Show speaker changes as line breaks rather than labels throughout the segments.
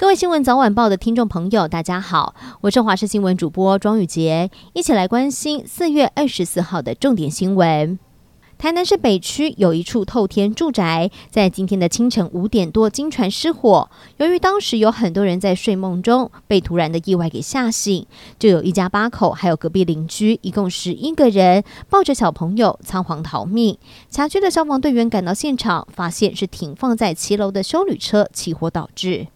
各位新闻早晚报的听众朋友，大家好，我是华视新闻主播庄宇杰，一起来关心四月二十四号的重点新闻。台南市北区有一处透天住宅，在今天的清晨五点多经传失火。由于当时有很多人在睡梦中，被突然的意外给吓醒，就有一家八口，还有隔壁邻居，一共十一个人，抱着小朋友仓皇逃命。辖区的消防队员赶到现场，发现是停放在骑楼的修旅车起火导致。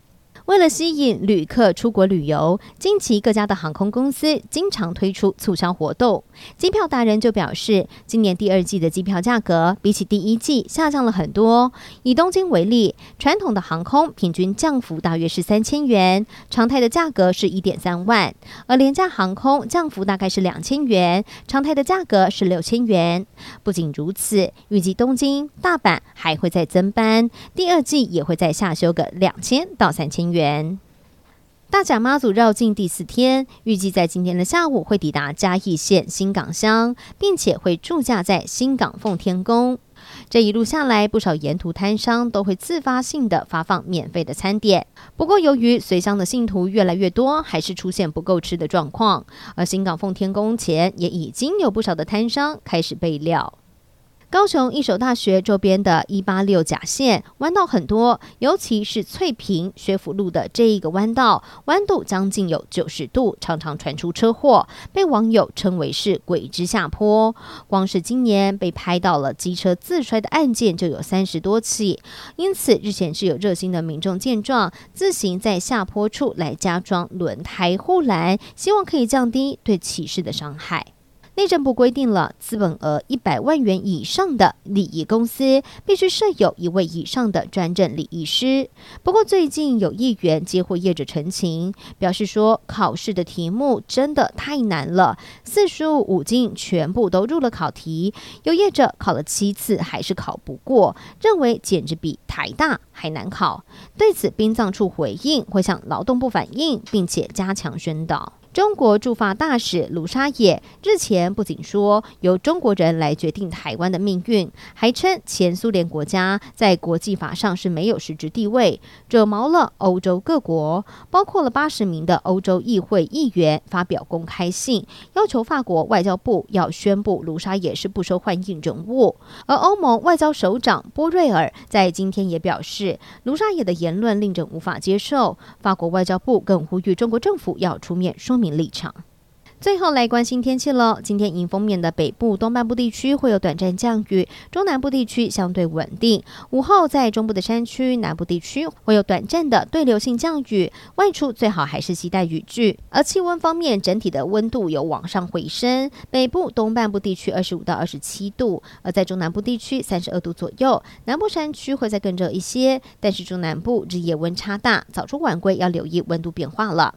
为了吸引旅客出国旅游，近期各家的航空公司经常推出促销活动。机票达人就表示，今年第二季的机票价格比起第一季下降了很多。以东京为例，传统的航空平均降幅大约是三千元，常态的价格是一点三万；而廉价航空降幅大概是两千元，常态的价格是六千元。不仅如此，预计东京、大阪还会再增班，第二季也会再下修个两千到三千元。元大甲妈祖绕境第四天，预计在今天的下午会抵达嘉义县新港乡，并且会驻驾在新港奉天宫。这一路下来，不少沿途摊商都会自发性的发放免费的餐点。不过，由于随乡的信徒越来越多，还是出现不够吃的状况。而新港奉天宫前也已经有不少的摊商开始备料。高雄一所大学周边的一八六甲线弯道很多，尤其是翠屏学府路的这一个弯道，弯度将近有九十度，常常传出车祸，被网友称为是“鬼之下坡”。光是今年被拍到了机车自摔的案件就有三十多起，因此日前是有热心的民众见状，自行在下坡处来加装轮胎护栏，希望可以降低对骑士的伤害。内政部规定了，资本额一百万元以上的礼仪公司必须设有一位以上的专任礼仪师。不过，最近有议员接获业者陈情，表示说考试的题目真的太难了，四书五经全部都入了考题，有业者考了七次还是考不过，认为简直比台大还难考。对此，殡葬处回应会向劳动部反映，并且加强宣导。中国驻法大使卢沙野日前不仅说由中国人来决定台湾的命运，还称前苏联国家在国际法上是没有实质地位，惹毛了欧洲各国，包括了八十名的欧洲议会议员发表公开信，要求法国外交部要宣布卢沙野是不受欢迎人物。而欧盟外交首长波瑞尔在今天也表示，卢沙野的言论令人无法接受。法国外交部更呼吁中国政府要出面说明。立场。最后来关心天气了。今天迎风面的北部、东半部地区会有短暂降雨，中南部地区相对稳定。午后在中部的山区、南部地区会有短暂的对流性降雨，外出最好还是携带雨具。而气温方面，整体的温度有往上回升，北部、东半部地区二十五到二十七度，而在中南部地区三十二度左右。南部山区会再更热一些，但是中南部日夜温差大，早出晚归要留意温度变化了。